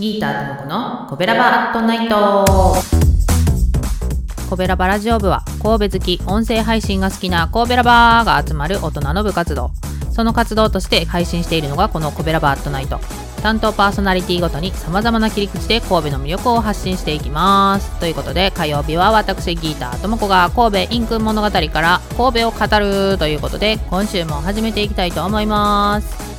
ギーターともこのコベラバアットナイト。コベラバラジオ部は神戸好き音声配信が好きな神戸ラバーが集まる大人の部活動。その活動として配信しているのがこのコベラバアットナイト。担当パーソナリティごとに様々な切り口で神戸の魅力を発信していきます。ということで火曜日は私ギーターともこが神戸インク物語から神戸を語るということで今週も始めていきたいと思います。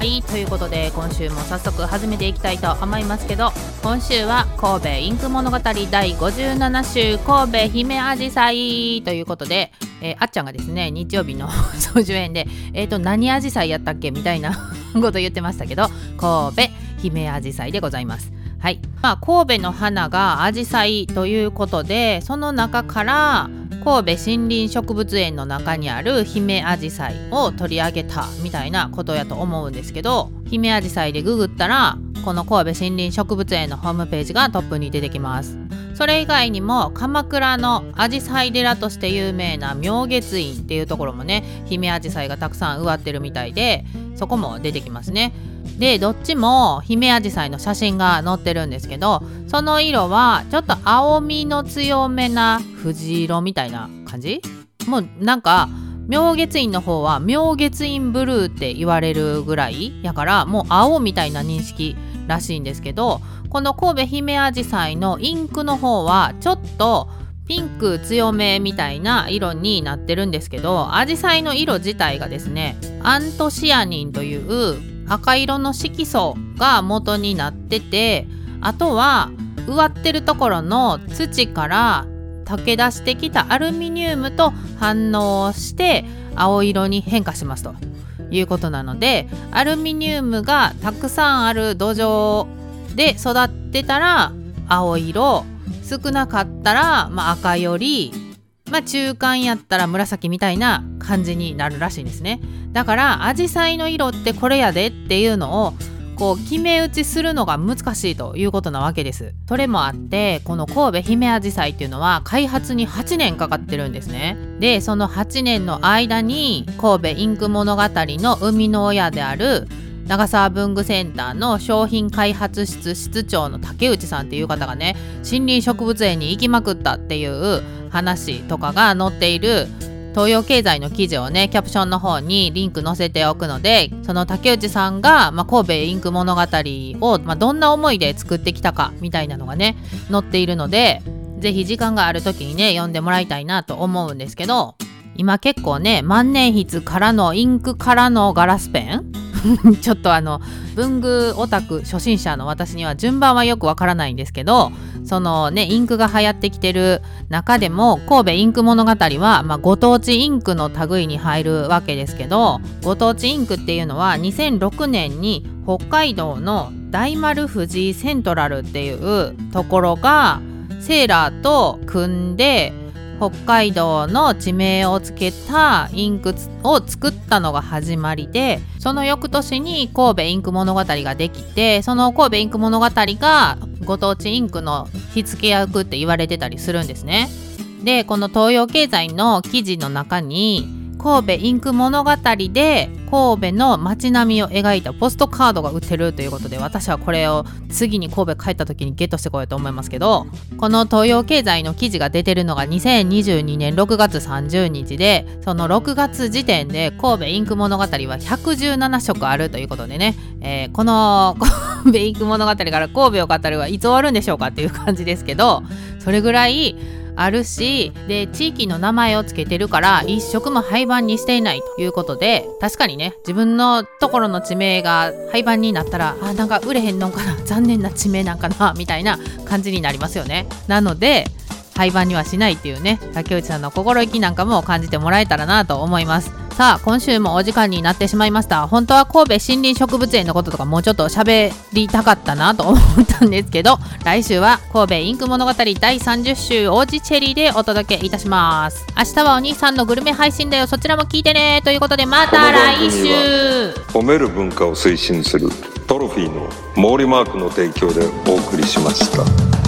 はいということで今週も早速始めていきたいと思いますけど今週は神戸インク物語第57週神戸姫あじさいということで、えー、あっちゃんがですね日曜日の総集編でえ、ー、と何あじさいやったっけみたいなこと言ってましたけど神戸姫あじさいでございます。はい、まあ、神戸の花がアジサイということでその中から神戸森林植物園の中にある姫アジサイを取り上げたみたいなことやと思うんですけど姫アジサイでググったらこの神戸森林植物園のホームページがトップに出てきます。それ以外にも鎌倉のアジサイ寺として有名な明月院っていうところもね姫アジサイがたくさん植わってるみたいでそこも出てきますね。でどっちも姫アジサイの写真が載ってるんですけどその色はちょっと青みの強めな藤色みたいな感じ？もうなんか明月院の方は明月院ブルーって言われるぐらいやからもう青みたいな認識らしいんですけどこの神戸姫アジサイのインクの方はちょっとピンク強めみたいな色になってるんですけどアジサイの色自体がですねアントシアニンという赤色の色素が元になっててあとは植わってるところの土から溶け出してきたアルミニウムと反応して青色に変化しますと。いうことなのでアルミニウムがたくさんある土壌で育ってたら青色少なかったら、まあ、赤より、まあ、中間やったら紫みたいな感じになるらしいんですね。だからアジサイの色ってこれやでっていうのをこう決め打ちするのが難しいということなわけです。それもあってこの神戸姫アジサイっていうのは開発に8年かかってるんですね。でその8年の間に神戸インク物語の生みの親である長沢文具センターの商品開発室室長の竹内さんっていう方がね森林植物園に行きまくったっていう話とかが載っている東洋経済の記事をねキャプションの方にリンク載せておくのでその竹内さんが、まあ、神戸インク物語を、まあ、どんな思いで作ってきたかみたいなのがね載っているので是非時間がある時にね読んでもらいたいなと思うんですけど今結構ね万年筆からのインクからのガラスペン ちょっとあの文具オタク初心者の私には順番はよくわからないんですけどそのねインクが流行ってきてる中でも神戸インク物語は、まあ、ご当地インクの類に入るわけですけどご当地インクっていうのは2006年に北海道の大丸藤井セントラルっていうところがセーラーと組んで北海道の地名をつけたインクを作ったのが始まりでその翌年に神戸インク物語ができてその神戸インク物語がご当地インクの火付け役って言われてたりするんですね。でこの東洋経済の記事の中に神戸インク物語で神戸の街並みを描いたポストカードが売ってるということで私はこれを次に神戸帰った時にゲットしてこようと思いますけどこの東洋経済の記事が出てるのが2022年6月30日でその6月時点で神戸インク物語は117色あるということでね、えー、この 神戸インク物語から神戸を語るはいつ終わるんでしょうかっていう感じですけどそれぐらいあるしで地域の名前を付けてるから一色も廃盤にしていないということで確かにね自分のところの地名が廃盤になったらあなんか売れへんのかな残念な地名なんかなみたいな感じになりますよね。なので廃盤にはしないっていうね竹内さんの心意気なんかも感じてもらえたらなと思います。さあ今週もお時間になってしまいました。本当は神戸森林植物園のこととかもうちょっと喋りたかったなと思ったんですけど来週は神戸インク物語第30週王子チェリーでお届けいたします。明日はお兄さんのグルメ配信だよ。そちらも聞いてね。ということでまた来週。褒める文化を推進するトロフィーの毛利マークの提供でお送りしました。